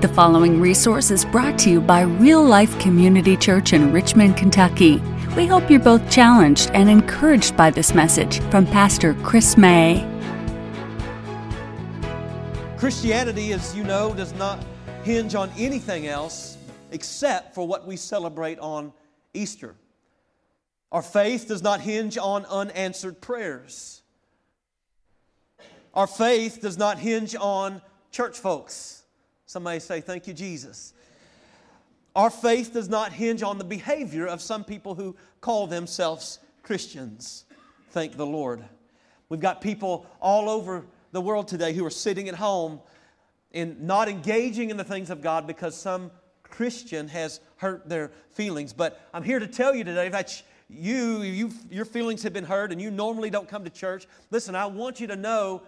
The following resource is brought to you by Real Life Community Church in Richmond, Kentucky. We hope you're both challenged and encouraged by this message from Pastor Chris May. Christianity, as you know, does not hinge on anything else except for what we celebrate on Easter. Our faith does not hinge on unanswered prayers. Our faith does not hinge on church folks. Somebody say, Thank you, Jesus. Our faith does not hinge on the behavior of some people who call themselves Christians. Thank the Lord. We've got people all over the world today who are sitting at home and not engaging in the things of God because some Christian has hurt their feelings. But I'm here to tell you today that you, you your feelings have been hurt and you normally don't come to church. Listen, I want you to know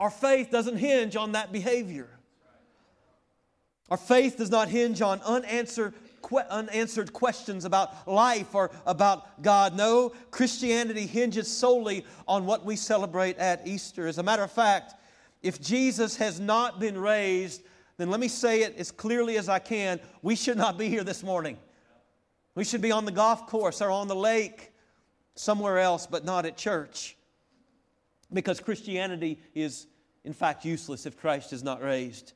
our faith doesn't hinge on that behavior. Our faith does not hinge on unanswered, unanswered questions about life or about God. No, Christianity hinges solely on what we celebrate at Easter. As a matter of fact, if Jesus has not been raised, then let me say it as clearly as I can we should not be here this morning. We should be on the golf course or on the lake, somewhere else, but not at church. Because Christianity is, in fact, useless if Christ is not raised.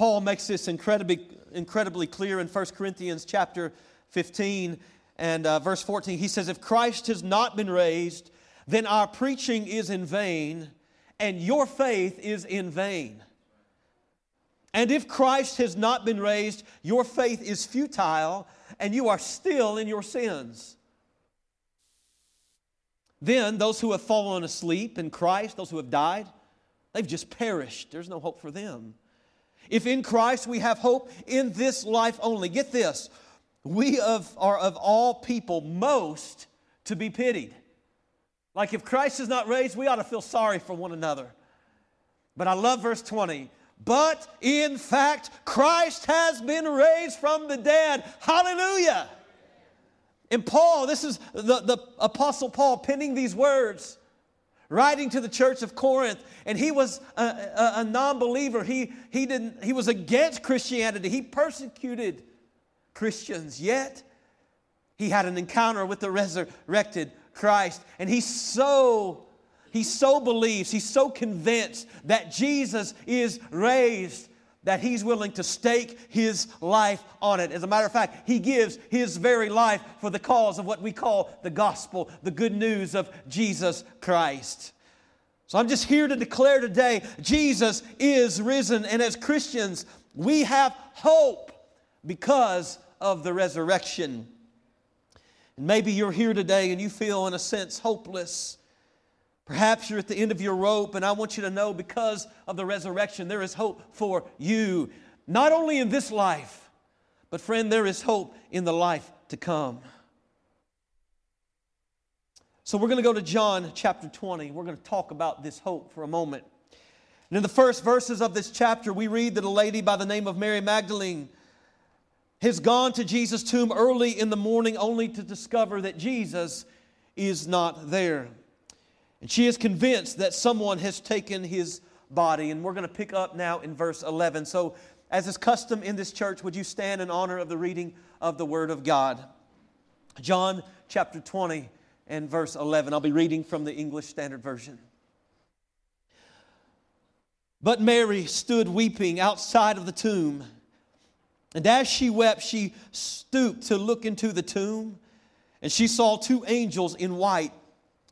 Paul makes this incredibly, incredibly clear in 1 Corinthians chapter 15 and uh, verse 14. He says, If Christ has not been raised, then our preaching is in vain, and your faith is in vain. And if Christ has not been raised, your faith is futile, and you are still in your sins. Then those who have fallen asleep in Christ, those who have died, they've just perished. There's no hope for them. If in Christ we have hope in this life only, get this, we of, are of all people most to be pitied. Like if Christ is not raised, we ought to feel sorry for one another. But I love verse 20. But in fact, Christ has been raised from the dead. Hallelujah. And Paul, this is the, the Apostle Paul penning these words writing to the church of Corinth, and he was a, a, a non believer. He, he, didn't, he was against Christianity, he persecuted Christians, yet he had an encounter with the resurrected Christ, and he so he so believes, he's so convinced that Jesus is raised that he's willing to stake his life on it. As a matter of fact, he gives his very life for the cause of what we call the gospel, the good news of Jesus Christ. So I'm just here to declare today Jesus is risen. And as Christians, we have hope because of the resurrection. And maybe you're here today and you feel, in a sense, hopeless. Perhaps you're at the end of your rope, and I want you to know because of the resurrection, there is hope for you. Not only in this life, but friend, there is hope in the life to come. So we're going to go to John chapter 20. We're going to talk about this hope for a moment. And in the first verses of this chapter, we read that a lady by the name of Mary Magdalene has gone to Jesus' tomb early in the morning only to discover that Jesus is not there. And she is convinced that someone has taken his body. And we're going to pick up now in verse 11. So, as is custom in this church, would you stand in honor of the reading of the Word of God? John chapter 20 and verse 11. I'll be reading from the English Standard Version. But Mary stood weeping outside of the tomb. And as she wept, she stooped to look into the tomb, and she saw two angels in white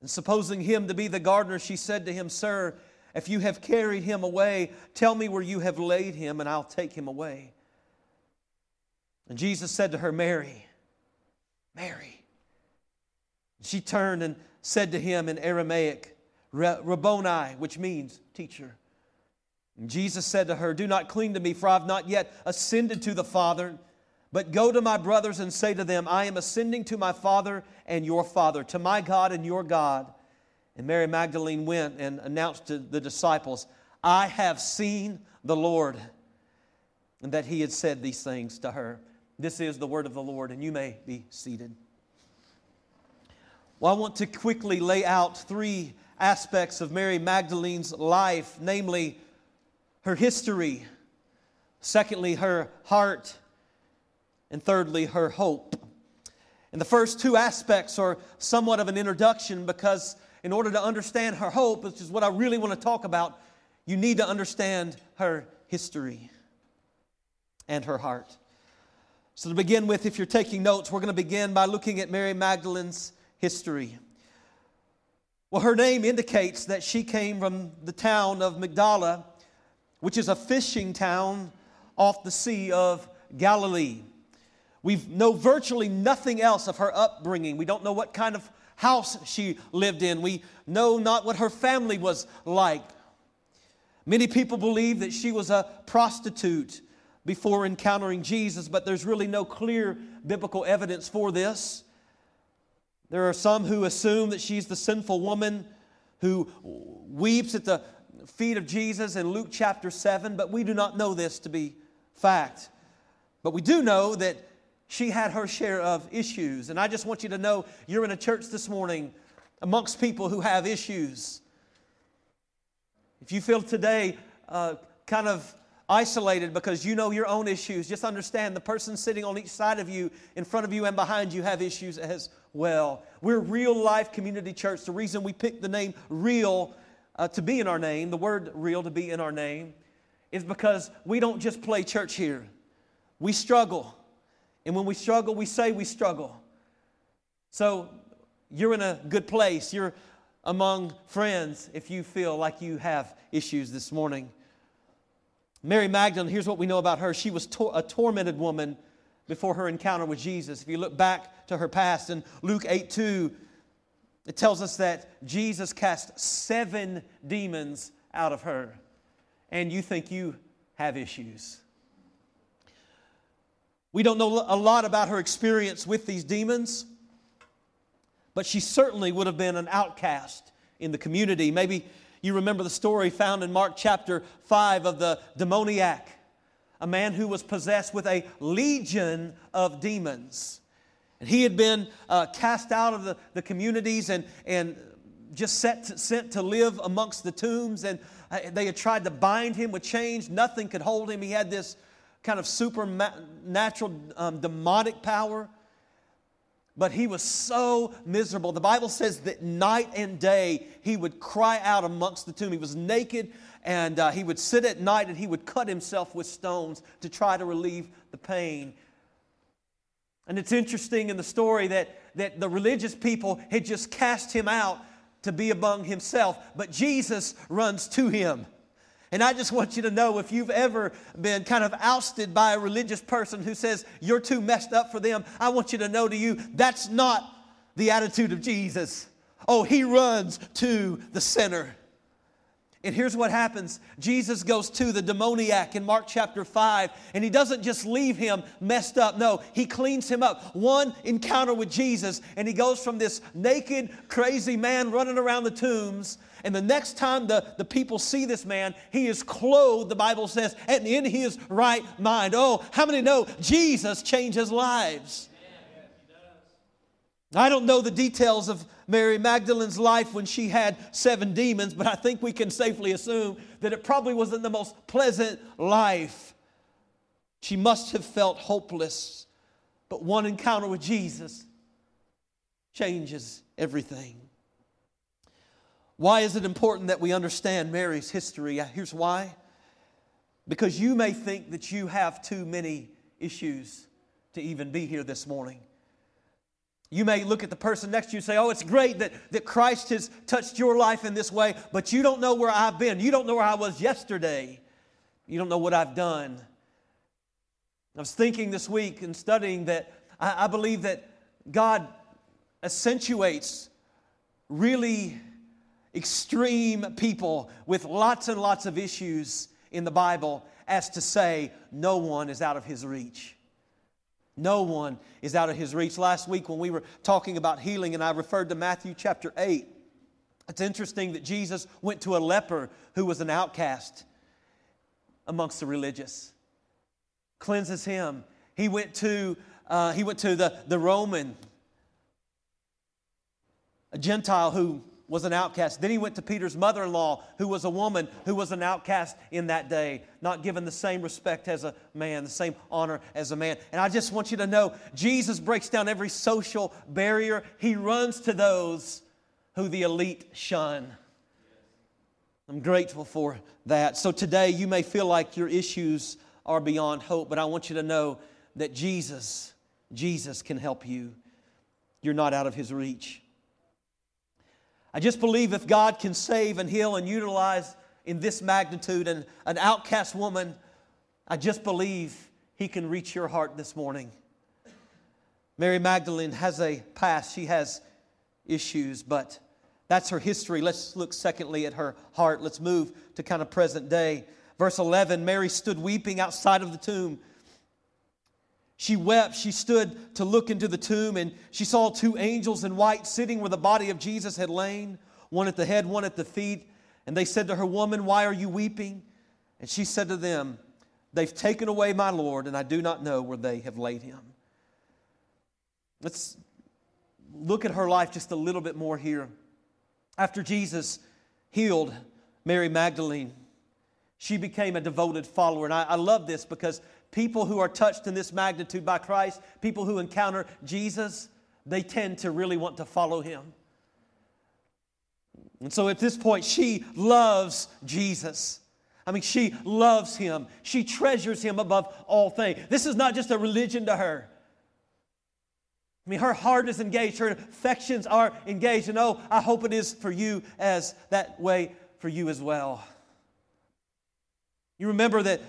And supposing him to be the gardener, she said to him, Sir, if you have carried him away, tell me where you have laid him, and I'll take him away. And Jesus said to her, Mary, Mary. She turned and said to him in Aramaic, Rabboni, which means teacher. And Jesus said to her, Do not cling to me, for I have not yet ascended to the Father. But go to my brothers and say to them, I am ascending to my Father and your Father, to my God and your God. And Mary Magdalene went and announced to the disciples, I have seen the Lord. And that he had said these things to her. This is the word of the Lord, and you may be seated. Well, I want to quickly lay out three aspects of Mary Magdalene's life, namely her history, secondly, her heart, and thirdly, her hope. And the first two aspects are somewhat of an introduction because, in order to understand her hope, which is what I really want to talk about, you need to understand her history and her heart. So, to begin with, if you're taking notes, we're going to begin by looking at Mary Magdalene's history. Well, her name indicates that she came from the town of Magdala, which is a fishing town off the Sea of Galilee. We know virtually nothing else of her upbringing. We don't know what kind of house she lived in. We know not what her family was like. Many people believe that she was a prostitute before encountering Jesus, but there's really no clear biblical evidence for this. There are some who assume that she's the sinful woman who weeps at the feet of Jesus in Luke chapter 7, but we do not know this to be fact. But we do know that she had her share of issues. And I just want you to know you're in a church this morning amongst people who have issues. If you feel today uh, kind of isolated because you know your own issues, just understand the person sitting on each side of you, in front of you, and behind you have issues as well. We're Real Life Community Church. The reason we picked the name Real uh, to be in our name, the word real to be in our name, is because we don't just play church here. We struggle. And when we struggle, we say we struggle. So you're in a good place. You're among friends if you feel like you have issues this morning. Mary Magdalene, here's what we know about her. She was a tormented woman before her encounter with Jesus. If you look back to her past in Luke 8 2, it tells us that Jesus cast seven demons out of her. And you think you have issues. We don't know a lot about her experience with these demons, but she certainly would have been an outcast in the community. Maybe you remember the story found in Mark chapter 5 of the demoniac, a man who was possessed with a legion of demons. And he had been uh, cast out of the, the communities and, and just to, sent to live amongst the tombs. And uh, they had tried to bind him with chains. Nothing could hold him. He had this kind of supernatural um, demonic power. But he was so miserable. The Bible says that night and day he would cry out amongst the tomb. He was naked and uh, he would sit at night and he would cut himself with stones to try to relieve the pain. And it's interesting in the story that, that the religious people had just cast him out to be among himself, but Jesus runs to him. And I just want you to know if you've ever been kind of ousted by a religious person who says you're too messed up for them, I want you to know to you that's not the attitude of Jesus. Oh, he runs to the sinner. And here's what happens Jesus goes to the demoniac in Mark chapter 5, and he doesn't just leave him messed up. No, he cleans him up. One encounter with Jesus, and he goes from this naked, crazy man running around the tombs. And the next time the, the people see this man, he is clothed, the Bible says, and in his right mind. Oh, how many know Jesus changes lives? I don't know the details of Mary Magdalene's life when she had seven demons, but I think we can safely assume that it probably wasn't the most pleasant life. She must have felt hopeless, but one encounter with Jesus changes everything. Why is it important that we understand Mary's history? Here's why. Because you may think that you have too many issues to even be here this morning. You may look at the person next to you and say, Oh, it's great that, that Christ has touched your life in this way, but you don't know where I've been. You don't know where I was yesterday. You don't know what I've done. I was thinking this week and studying that I, I believe that God accentuates really extreme people with lots and lots of issues in the Bible as to say, no one is out of his reach. No one is out of his reach. Last week, when we were talking about healing, and I referred to Matthew chapter 8, it's interesting that Jesus went to a leper who was an outcast amongst the religious, cleanses him. He went to, uh, he went to the, the Roman, a Gentile who was an outcast. Then he went to Peter's mother in law, who was a woman who was an outcast in that day, not given the same respect as a man, the same honor as a man. And I just want you to know Jesus breaks down every social barrier, he runs to those who the elite shun. I'm grateful for that. So today you may feel like your issues are beyond hope, but I want you to know that Jesus, Jesus can help you. You're not out of his reach. I just believe if God can save and heal and utilize in this magnitude and an outcast woman, I just believe He can reach your heart this morning. Mary Magdalene has a past, she has issues, but that's her history. Let's look secondly at her heart. Let's move to kind of present day. Verse 11 Mary stood weeping outside of the tomb. She wept. She stood to look into the tomb, and she saw two angels in white sitting where the body of Jesus had lain, one at the head, one at the feet. And they said to her, Woman, why are you weeping? And she said to them, They've taken away my Lord, and I do not know where they have laid him. Let's look at her life just a little bit more here. After Jesus healed Mary Magdalene, she became a devoted follower. And I, I love this because people who are touched in this magnitude by Christ, people who encounter Jesus, they tend to really want to follow him. And so at this point, she loves Jesus. I mean, she loves him. She treasures him above all things. This is not just a religion to her. I mean, her heart is engaged, her affections are engaged. And oh, I hope it is for you as that way for you as well. You remember that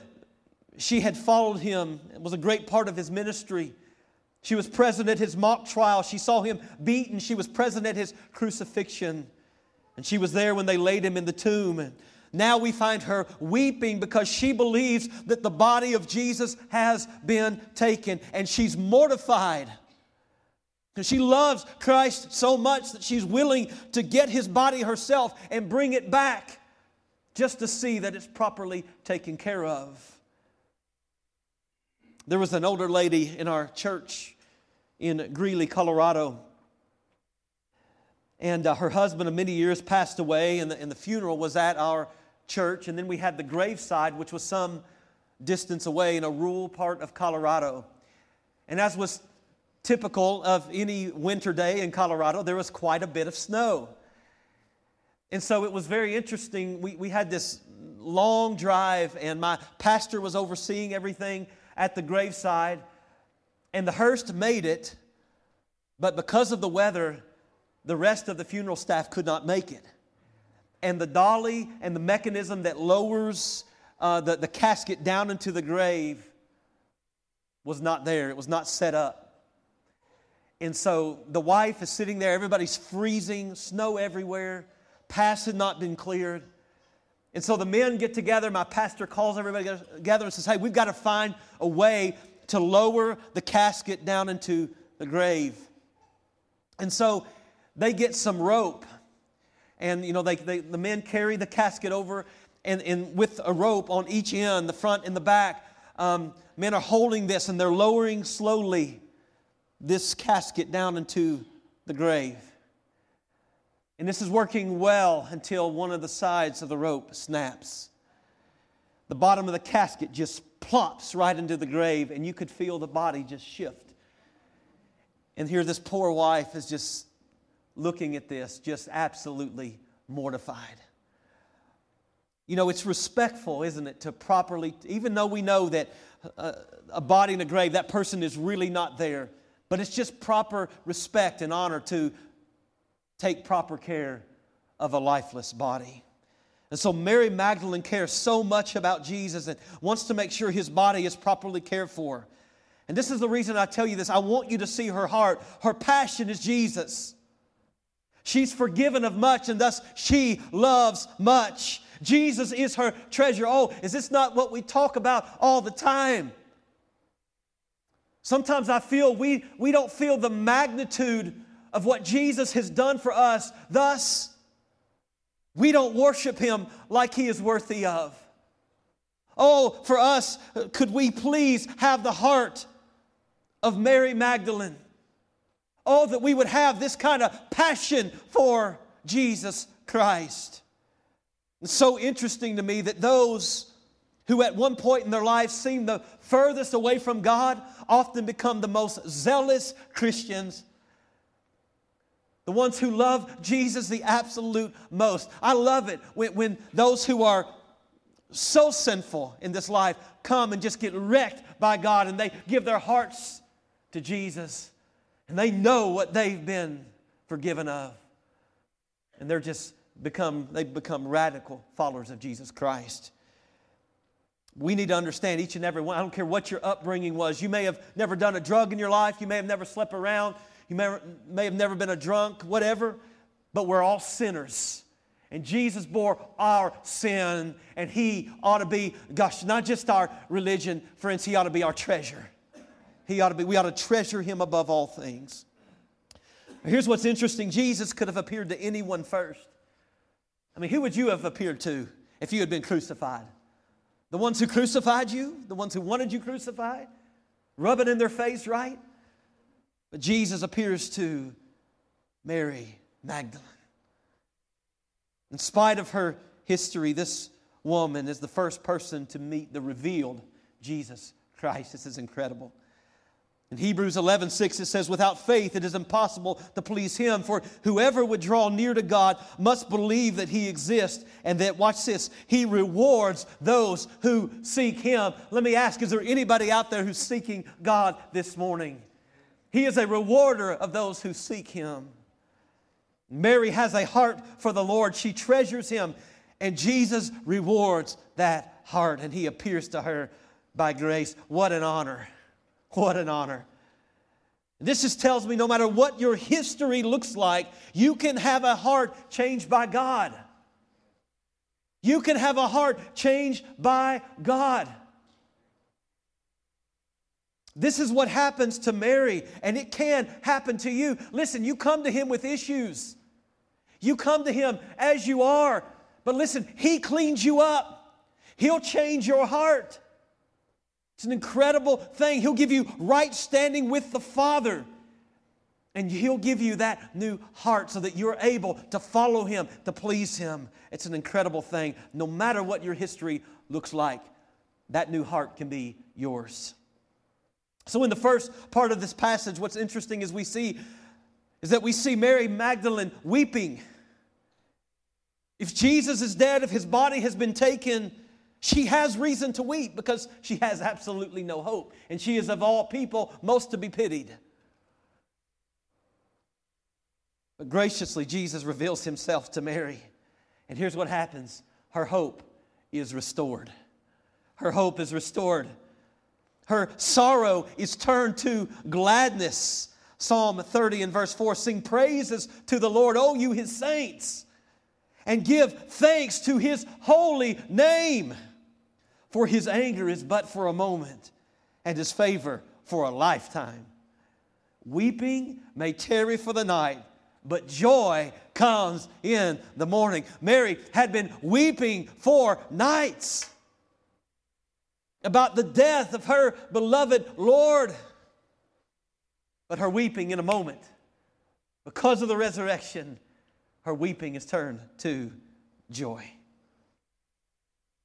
she had followed him, it was a great part of his ministry. She was present at his mock trial. She saw him beaten. She was present at his crucifixion. And she was there when they laid him in the tomb. And now we find her weeping because she believes that the body of Jesus has been taken. And she's mortified. She loves Christ so much that she's willing to get his body herself and bring it back just to see that it's properly taken care of. There was an older lady in our church in Greeley, Colorado. And uh, her husband of many years passed away, and the, and the funeral was at our church. And then we had the graveside, which was some distance away in a rural part of Colorado. And as was typical of any winter day in Colorado, there was quite a bit of snow. And so it was very interesting. We, we had this long drive, and my pastor was overseeing everything at the graveside, and the hearse made it, but because of the weather, the rest of the funeral staff could not make it. And the dolly and the mechanism that lowers uh, the, the casket down into the grave was not there, it was not set up. And so the wife is sitting there, everybody's freezing, snow everywhere, paths had not been cleared. And so the men get together. My pastor calls everybody together and says, Hey, we've got to find a way to lower the casket down into the grave. And so they get some rope. And, you know, they, they, the men carry the casket over, and, and with a rope on each end, the front and the back, um, men are holding this and they're lowering slowly this casket down into the grave. And this is working well until one of the sides of the rope snaps. The bottom of the casket just plops right into the grave, and you could feel the body just shift. And here, this poor wife is just looking at this, just absolutely mortified. You know, it's respectful, isn't it, to properly, even though we know that uh, a body in a grave, that person is really not there, but it's just proper respect and honor to take proper care of a lifeless body. And so Mary Magdalene cares so much about Jesus and wants to make sure his body is properly cared for. And this is the reason I tell you this. I want you to see her heart. Her passion is Jesus. She's forgiven of much, and thus she loves much. Jesus is her treasure. Oh, is this not what we talk about all the time? Sometimes I feel we, we don't feel the magnitude of what Jesus has done for us. Thus, we don't worship him like he is worthy of. Oh, for us, could we please have the heart of Mary Magdalene? Oh, that we would have this kind of passion for Jesus Christ. It's so interesting to me that those who at one point in their life seem the furthest away from God often become the most zealous Christians. The ones who love Jesus the absolute most. I love it when, when those who are so sinful in this life come and just get wrecked by God and they give their hearts to Jesus and they know what they've been forgiven of. And they're just become, they've become radical followers of Jesus Christ. We need to understand each and every one. I don't care what your upbringing was. You may have never done a drug in your life. You may have never slept around. You may, may have never been a drunk, whatever. But we're all sinners. And Jesus bore our sin, and He ought to be, gosh, not just our religion, friends, He ought to be our treasure. He ought to be, we ought to treasure Him above all things. Here's what's interesting Jesus could have appeared to anyone first. I mean, who would you have appeared to if you had been crucified? The ones who crucified you? The ones who wanted you crucified? Rub it in their face, right? But Jesus appears to Mary Magdalene. In spite of her history, this woman is the first person to meet the revealed Jesus Christ. This is incredible. In Hebrews 11, 6, it says, Without faith it is impossible to please him, for whoever would draw near to God must believe that he exists and that, watch this, he rewards those who seek him. Let me ask, is there anybody out there who's seeking God this morning? He is a rewarder of those who seek him. Mary has a heart for the Lord. She treasures him, and Jesus rewards that heart, and he appears to her by grace. What an honor! What an honor. This just tells me no matter what your history looks like, you can have a heart changed by God. You can have a heart changed by God. This is what happens to Mary, and it can happen to you. Listen, you come to Him with issues. You come to Him as you are. But listen, He cleans you up, He'll change your heart. It's an incredible thing. He'll give you right standing with the Father. And He'll give you that new heart so that you're able to follow Him, to please Him. It's an incredible thing. No matter what your history looks like, that new heart can be yours. So, in the first part of this passage, what's interesting is we see is that we see Mary Magdalene weeping. If Jesus is dead, if his body has been taken, she has reason to weep because she has absolutely no hope. And she is, of all people, most to be pitied. But graciously, Jesus reveals himself to Mary. And here's what happens her hope is restored. Her hope is restored. Her sorrow is turned to gladness. Psalm 30 and verse 4 Sing praises to the Lord, O you his saints, and give thanks to his holy name. For his anger is but for a moment, and his favor for a lifetime. Weeping may tarry for the night, but joy comes in the morning. Mary had been weeping for nights about the death of her beloved Lord. But her weeping in a moment, because of the resurrection, her weeping is turned to joy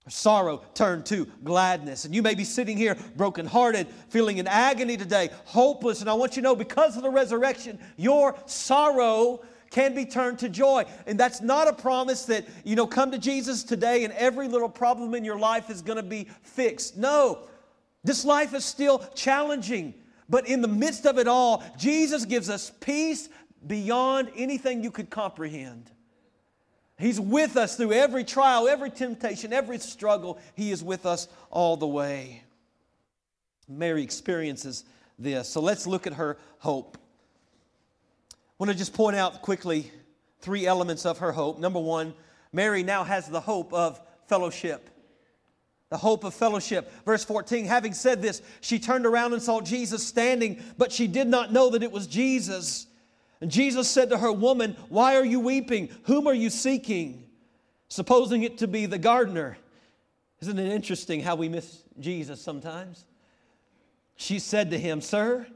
Her sorrow turned to gladness. And you may be sitting here brokenhearted, feeling in agony today, hopeless. And I want you to know because of the resurrection, your sorrow can be turned to joy. And that's not a promise that, you know, come to Jesus today and every little problem in your life is going to be fixed. No, this life is still challenging. But in the midst of it all, Jesus gives us peace beyond anything you could comprehend. He's with us through every trial, every temptation, every struggle. He is with us all the way. Mary experiences this. So let's look at her hope. Want to just point out quickly three elements of her hope. Number one, Mary now has the hope of fellowship. The hope of fellowship. Verse 14, having said this, she turned around and saw Jesus standing, but she did not know that it was Jesus. And Jesus said to her, Woman, why are you weeping? Whom are you seeking? Supposing it to be the gardener. Isn't it interesting how we miss Jesus sometimes? She said to him, Sir,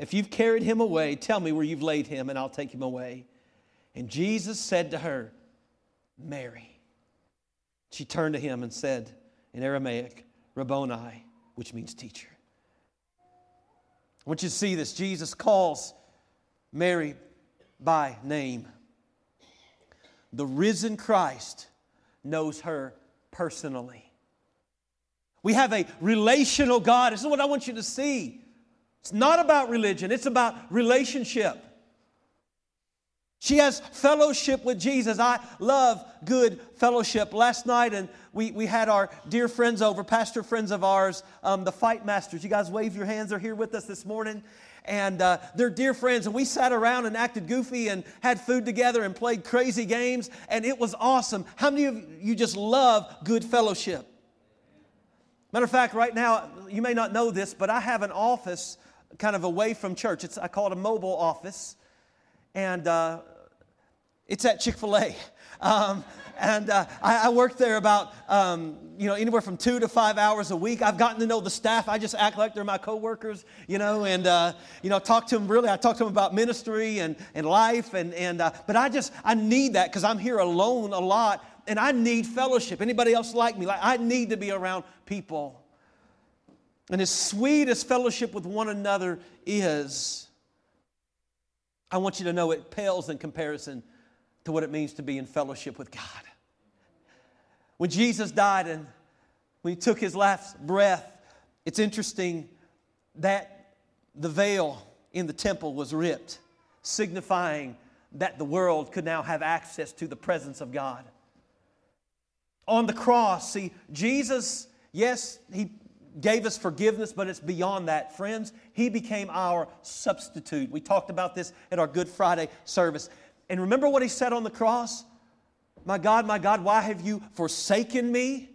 if you've carried him away, tell me where you've laid him, and I'll take him away. And Jesus said to her, Mary. She turned to him and said in Aramaic, Rabboni, which means teacher. I want you to see this. Jesus calls Mary by name. The risen Christ knows her personally. We have a relational God. This is what I want you to see. It's not about religion, it's about relationship. She has fellowship with Jesus. I love good fellowship. Last night, and we, we had our dear friends over, pastor friends of ours, um, the Fight Masters. You guys wave your hands. They're here with us this morning. And uh, they're dear friends. And we sat around and acted goofy and had food together and played crazy games. And it was awesome. How many of you just love good fellowship? Matter of fact, right now, you may not know this, but I have an office kind of away from church. It's, I call it a mobile office. And uh, it's at Chick fil A. Um, and uh, I, I work there about um, you know anywhere from two to five hours a week. I've gotten to know the staff. I just act like they're my coworkers, you know, and uh, you know talk to them. Really, I talk to them about ministry and, and life, and and uh, but I just I need that because I'm here alone a lot, and I need fellowship. Anybody else like me? Like I need to be around people. And as sweet as fellowship with one another is, I want you to know it pales in comparison to what it means to be in fellowship with God. When Jesus died and when he took his last breath, it's interesting that the veil in the temple was ripped, signifying that the world could now have access to the presence of God. On the cross, see, Jesus, yes, he gave us forgiveness, but it's beyond that. Friends, he became our substitute. We talked about this at our Good Friday service. And remember what he said on the cross? My God, my God, why have you forsaken me?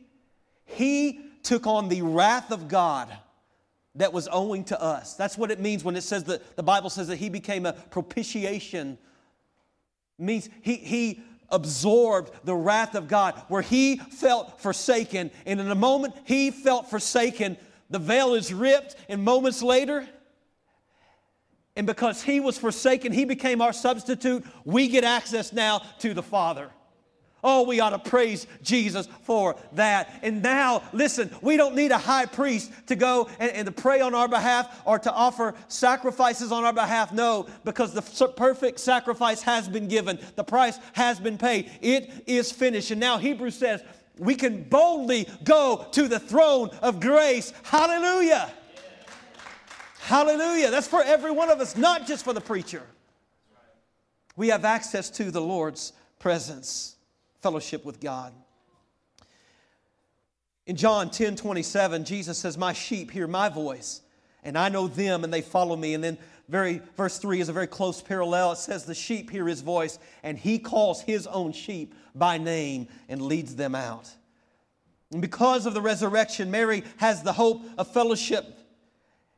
He took on the wrath of God that was owing to us. That's what it means when it says that the Bible says that he became a propitiation. It means he, he absorbed the wrath of God, where he felt forsaken. And in a moment he felt forsaken, the veil is ripped, and moments later, and because he was forsaken, he became our substitute. We get access now to the Father. Oh, we ought to praise Jesus for that. And now, listen, we don't need a high priest to go and, and, to pray on our behalf or to offer sacrifices on our behalf. No, because the perfect sacrifice has been given, the price has been paid. It is finished. And now, Hebrews says, we can boldly go to the throne of grace. Hallelujah. Hallelujah. That's for every one of us, not just for the preacher. We have access to the Lord's presence, fellowship with God. In John 10 27, Jesus says, My sheep hear my voice, and I know them, and they follow me. And then very verse 3 is a very close parallel. It says, The sheep hear his voice, and he calls his own sheep by name and leads them out. And because of the resurrection, Mary has the hope of fellowship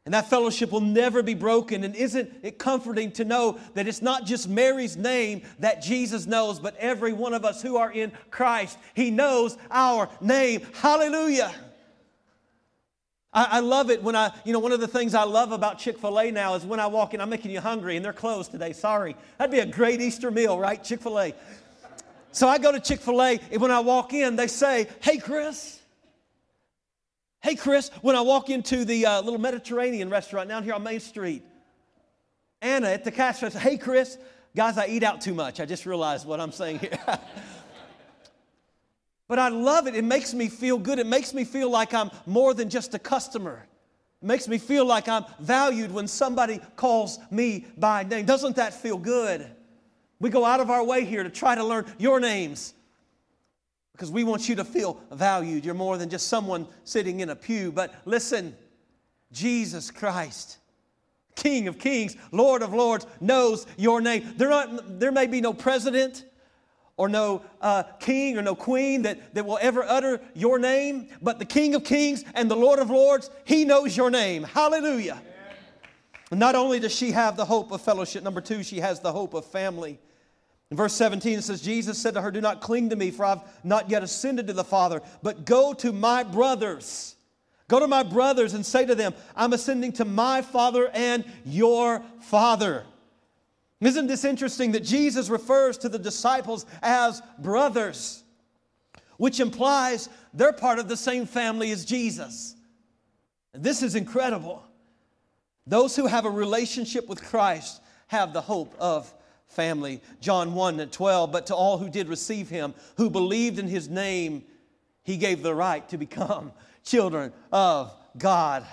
and that fellowship will never be broken. And isn't it comforting to know that it's not just Mary's name that Jesus knows, but every one of us who are in Christ, He knows our name. Hallelujah. I, I love it when I, you know, one of the things I love about Chick fil A now is when I walk in, I'm making you hungry and they're closed today. Sorry. That'd be a great Easter meal, right? Chick fil A. So I go to Chick fil A, and when I walk in, they say, Hey, Chris. Hey, Chris, when I walk into the uh, little Mediterranean restaurant down here on Main Street, Anna at the cash register, hey, Chris, guys, I eat out too much. I just realized what I'm saying here. but I love it. It makes me feel good. It makes me feel like I'm more than just a customer. It makes me feel like I'm valued when somebody calls me by name. Doesn't that feel good? We go out of our way here to try to learn your names because we want you to feel valued. You're more than just someone sitting in a pew. But listen, Jesus Christ, King of Kings, Lord of Lords, knows your name. There, not, there may be no president or no uh, king or no queen that, that will ever utter your name, but the King of Kings and the Lord of Lords, He knows your name. Hallelujah. Not only does she have the hope of fellowship, number two, she has the hope of family. In verse 17, it says, Jesus said to her, Do not cling to me, for I've not yet ascended to the Father, but go to my brothers. Go to my brothers and say to them, I'm ascending to my Father and your Father. Isn't this interesting that Jesus refers to the disciples as brothers, which implies they're part of the same family as Jesus? This is incredible. Those who have a relationship with Christ have the hope of family. John 1 and 12, but to all who did receive him, who believed in his name, he gave the right to become children of God.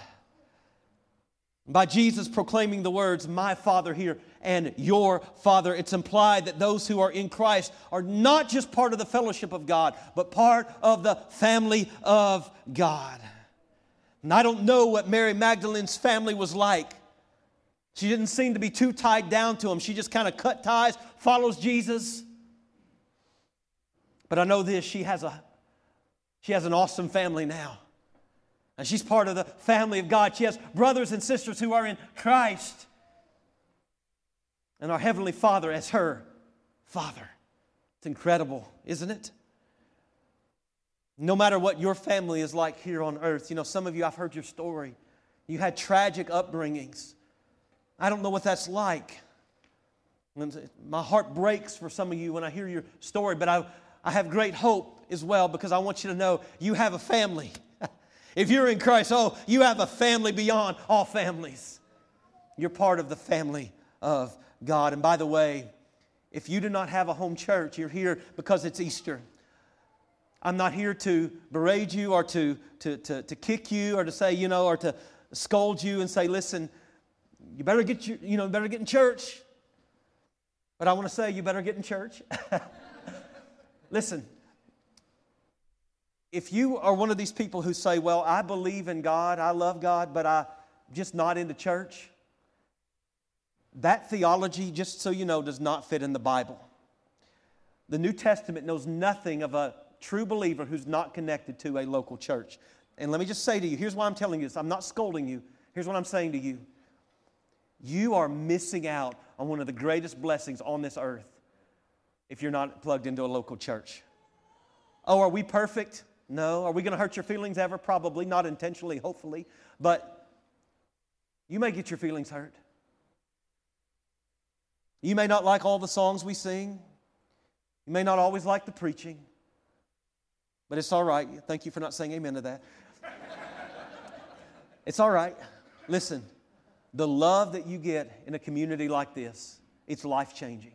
By Jesus proclaiming the words, my Father here and your Father, it's implied that those who are in Christ are not just part of the fellowship of God, but part of the family of God. And I don't know what Mary Magdalene's family was like. She didn't seem to be too tied down to him. She just kind of cut ties, follows Jesus. But I know this she has, a, she has an awesome family now. And she's part of the family of God. She has brothers and sisters who are in Christ. And our Heavenly Father as her Father. It's incredible, isn't it? No matter what your family is like here on earth, you know, some of you, I've heard your story. You had tragic upbringings. I don't know what that's like. My heart breaks for some of you when I hear your story, but I, I have great hope as well because I want you to know you have a family. If you're in Christ, oh, you have a family beyond all families. You're part of the family of God. And by the way, if you do not have a home church, you're here because it's Easter. I'm not here to berate you or to, to, to, to kick you or to say, you know, or to scold you and say, listen, you better get your, you know, better get in church. But I want to say you better get in church. listen, if you are one of these people who say, Well, I believe in God, I love God, but I'm just not into church, that theology, just so you know, does not fit in the Bible. The New Testament knows nothing of a true believer who's not connected to a local church. And let me just say to you here's why I'm telling you this. I'm not scolding you. Here's what I'm saying to you. You are missing out on one of the greatest blessings on this earth if you're not plugged into a local church. Oh, are we perfect? No. Are we going to hurt your feelings ever? Probably. Not intentionally, hopefully. But you may get your feelings hurt. You may not like all the songs we sing. You may not always like the preaching. But it's all right. Thank you for not saying amen to that. it's all right. Listen, the love that you get in a community like this, it's life changing.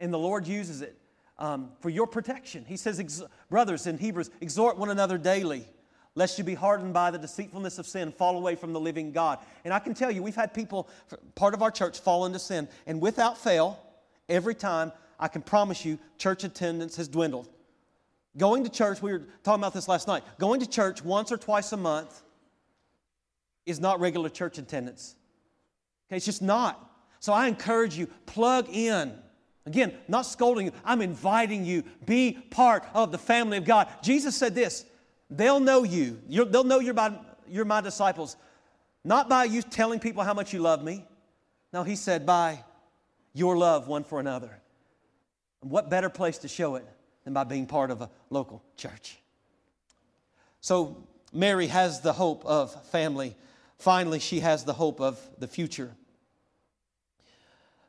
And the Lord uses it um, for your protection. He says, Brothers in Hebrews, exhort one another daily, lest you be hardened by the deceitfulness of sin, fall away from the living God. And I can tell you, we've had people, part of our church, fall into sin. And without fail, every time, I can promise you, church attendance has dwindled. Going to church, we were talking about this last night, going to church once or twice a month is not regular church attendance. Okay, it's just not. So I encourage you, plug in. Again, not scolding you, I'm inviting you. Be part of the family of God. Jesus said this they'll know you. You're, they'll know you're my, you're my disciples, not by you telling people how much you love me. No, he said, by your love one for another. And what better place to show it than by being part of a local church? So, Mary has the hope of family. Finally, she has the hope of the future.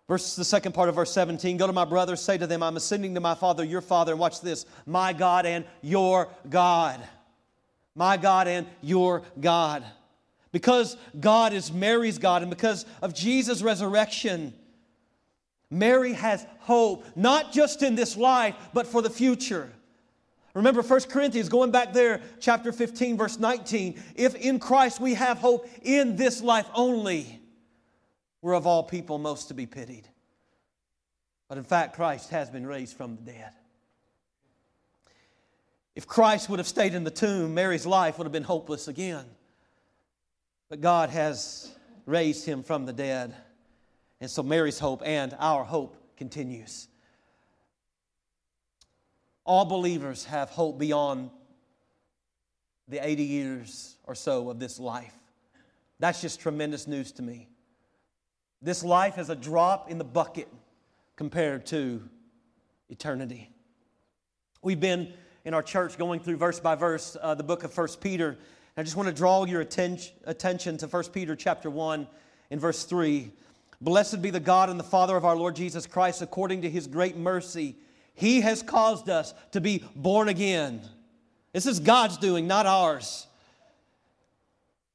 Verse, the second part of verse 17 Go to my brothers, say to them, I'm ascending to my Father, your Father, and watch this, my God and your God. My God and your God. Because God is Mary's God, and because of Jesus' resurrection, Mary has hope, not just in this life, but for the future. Remember 1 Corinthians, going back there, chapter 15, verse 19. If in Christ we have hope in this life only, we're of all people most to be pitied. But in fact, Christ has been raised from the dead. If Christ would have stayed in the tomb, Mary's life would have been hopeless again. But God has raised him from the dead. And so Mary's hope and our hope continues. all believers have hope beyond the 80 years or so of this life. That's just tremendous news to me. This life is a drop in the bucket compared to eternity. We've been in our church going through verse by verse uh, the book of 1 Peter. I just want to draw your atten- attention to 1 Peter chapter 1 in verse 3. Blessed be the God and the Father of our Lord Jesus Christ, according to his great mercy. He has caused us to be born again. This is God's doing, not ours.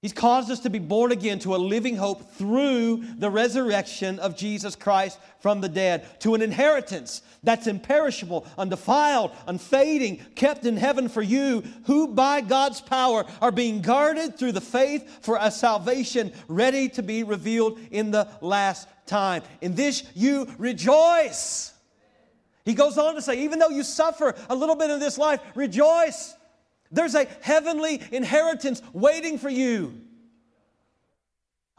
He's caused us to be born again to a living hope through the resurrection of Jesus Christ from the dead, to an inheritance that's imperishable, undefiled, unfading, kept in heaven for you, who by God's power are being guarded through the faith for a salvation ready to be revealed in the last time. In this you rejoice. He goes on to say, even though you suffer a little bit in this life, rejoice. There's a heavenly inheritance waiting for you.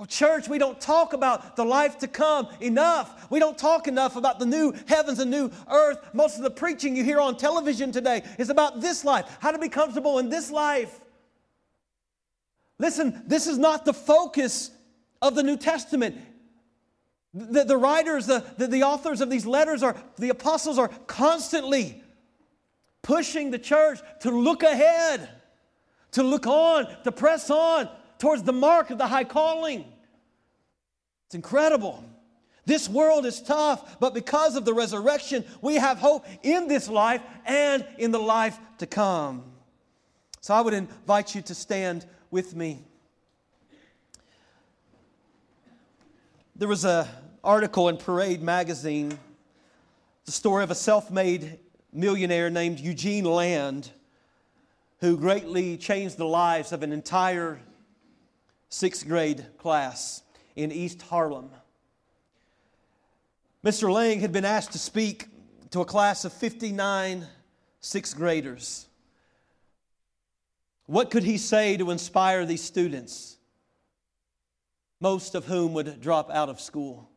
Oh, church, we don't talk about the life to come enough. We don't talk enough about the new heavens and new earth. Most of the preaching you hear on television today is about this life, how to be comfortable in this life. Listen, this is not the focus of the New Testament. The, the writers, the, the, the authors of these letters are, the apostles are constantly pushing the church to look ahead, to look on, to press on towards the mark of the high calling. It's incredible. This world is tough, but because of the resurrection, we have hope in this life and in the life to come. So I would invite you to stand with me. There was an article in Parade magazine, the story of a self made millionaire named Eugene Lang who greatly changed the lives of an entire sixth grade class in East Harlem. Mr. Lang had been asked to speak to a class of 59 sixth graders. What could he say to inspire these students, most of whom would drop out of school?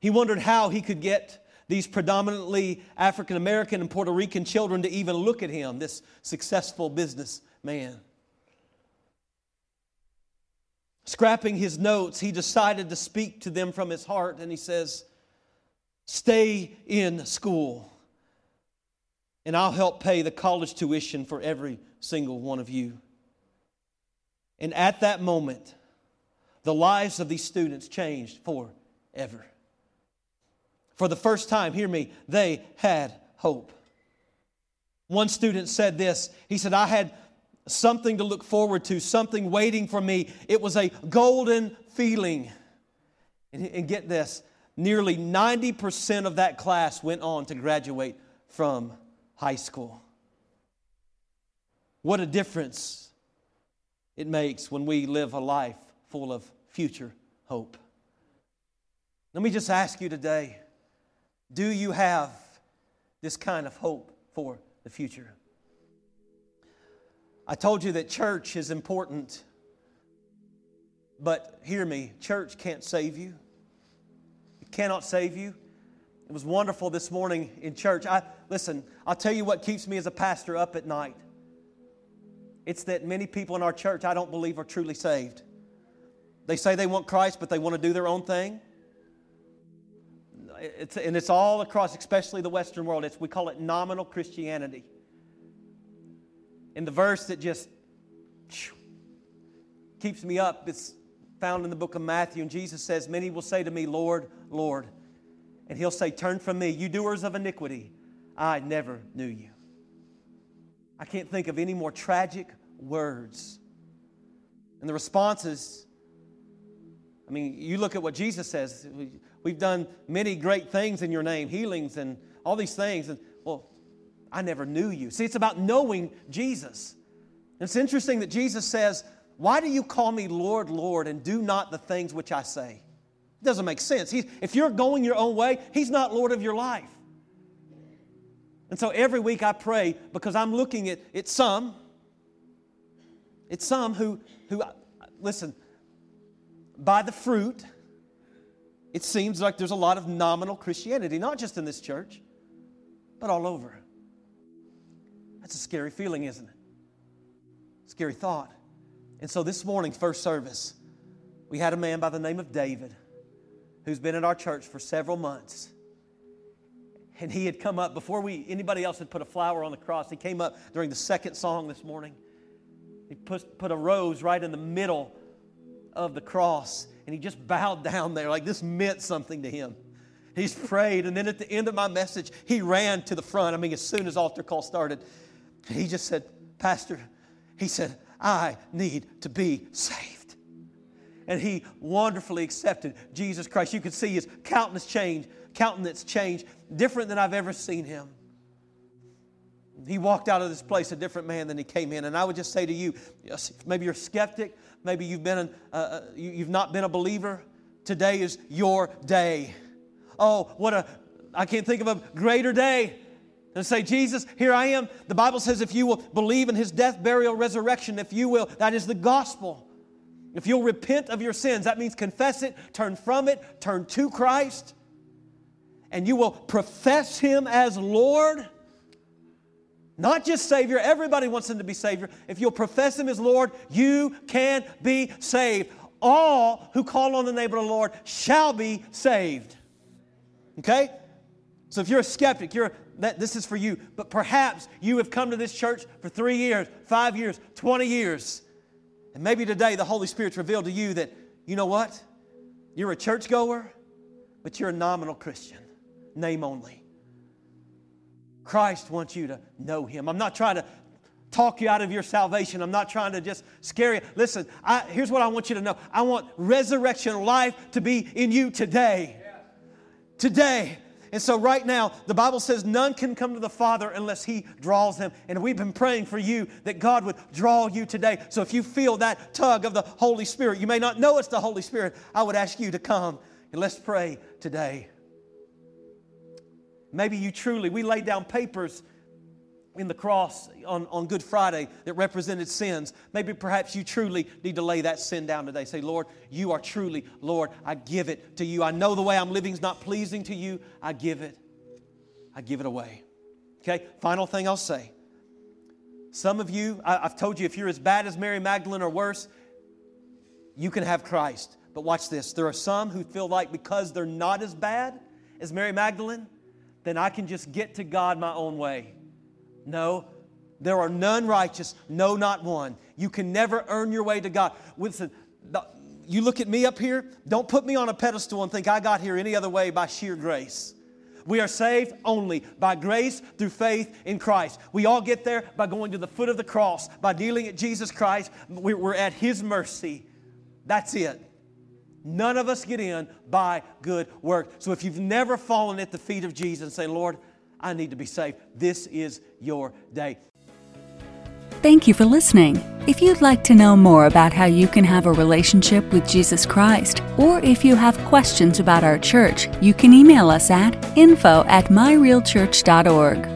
He wondered how he could get these predominantly African American and Puerto Rican children to even look at him, this successful businessman. Scrapping his notes, he decided to speak to them from his heart, and he says, Stay in school, and I'll help pay the college tuition for every single one of you. And at that moment, the lives of these students changed forever. For the first time, hear me, they had hope. One student said this He said, I had something to look forward to, something waiting for me. It was a golden feeling. And, and get this nearly 90% of that class went on to graduate from high school. What a difference it makes when we live a life full of future hope. Let me just ask you today do you have this kind of hope for the future? I told you that church is important, but hear me church can't save you. It cannot save you. It was wonderful this morning in church. I listen, I'll tell you what keeps me as a pastor up at night. It's that many people in our church I don't believe are truly saved. They say they want Christ, but they want to do their own thing it's, and it's all across, especially the Western world. It's, we call it nominal Christianity. And the verse that just keeps me up, it's found in the book of Matthew. And Jesus says, Many will say to me, Lord, Lord. And he'll say, Turn from me, you doers of iniquity. I never knew you. I can't think of any more tragic words. And the response is, I mean, you look at what Jesus says. We've done many great things in your name, healings and all these things. And well, I never knew you. See, it's about knowing Jesus. And it's interesting that Jesus says, Why do you call me Lord, Lord, and do not the things which I say? It doesn't make sense. He's, if you're going your own way, He's not Lord of your life. And so every week I pray because I'm looking at, at some, it's some who, who, listen, by the fruit, it seems like there's a lot of nominal Christianity, not just in this church. but all over. That's a scary feeling, isn't it? Scary thought. And so this morning, first service, we had a man by the name of David who's been in our church for several months. And he had come up before we anybody else had put a flower on the cross. He came up during the second song this morning. He put, put a rose right in the middle of the cross, and he just bowed down there like this meant something to him. He's prayed, and then at the end of my message, he ran to the front. I mean, as soon as altar call started, he just said, Pastor, he said, I need to be saved. And he wonderfully accepted Jesus Christ. You could see his countenance change, countenance change, different than I've ever seen him. He walked out of this place a different man than he came in. And I would just say to you, maybe you're a skeptic, maybe you've been an, uh, uh you've not been a believer. Today is your day. Oh, what a I can't think of a greater day and say, Jesus, here I am. The Bible says if you will believe in his death, burial, resurrection, if you will, that is the gospel. If you'll repent of your sins, that means confess it, turn from it, turn to Christ, and you will profess him as Lord. Not just Savior, everybody wants him to be Savior. If you'll profess him as Lord, you can be saved. All who call on the name of the Lord shall be saved. Okay? So if you're a skeptic, you're that this is for you. But perhaps you have come to this church for three years, five years, 20 years. And maybe today the Holy Spirit's revealed to you that, you know what? You're a churchgoer, but you're a nominal Christian, name only. Christ wants you to know Him. I'm not trying to talk you out of your salvation. I'm not trying to just scare you. Listen, I, here's what I want you to know I want resurrection life to be in you today. Today. And so, right now, the Bible says none can come to the Father unless He draws them. And we've been praying for you that God would draw you today. So, if you feel that tug of the Holy Spirit, you may not know it's the Holy Spirit, I would ask you to come and let's pray today. Maybe you truly, we laid down papers in the cross on, on Good Friday that represented sins. Maybe perhaps you truly need to lay that sin down today. Say, Lord, you are truly, Lord, I give it to you. I know the way I'm living is not pleasing to you. I give it. I give it away. Okay, final thing I'll say. Some of you, I, I've told you, if you're as bad as Mary Magdalene or worse, you can have Christ. But watch this. There are some who feel like because they're not as bad as Mary Magdalene, then I can just get to God my own way. No, there are none righteous, no, not one. You can never earn your way to God. Listen, you look at me up here, don't put me on a pedestal and think I got here any other way by sheer grace. We are saved only by grace through faith in Christ. We all get there by going to the foot of the cross, by dealing at Jesus Christ. We're at His mercy. That's it. None of us get in by good work. So if you've never fallen at the feet of Jesus and say, Lord, I need to be saved. This is your day. Thank you for listening. If you'd like to know more about how you can have a relationship with Jesus Christ, or if you have questions about our church, you can email us at info at myrealchurch.org.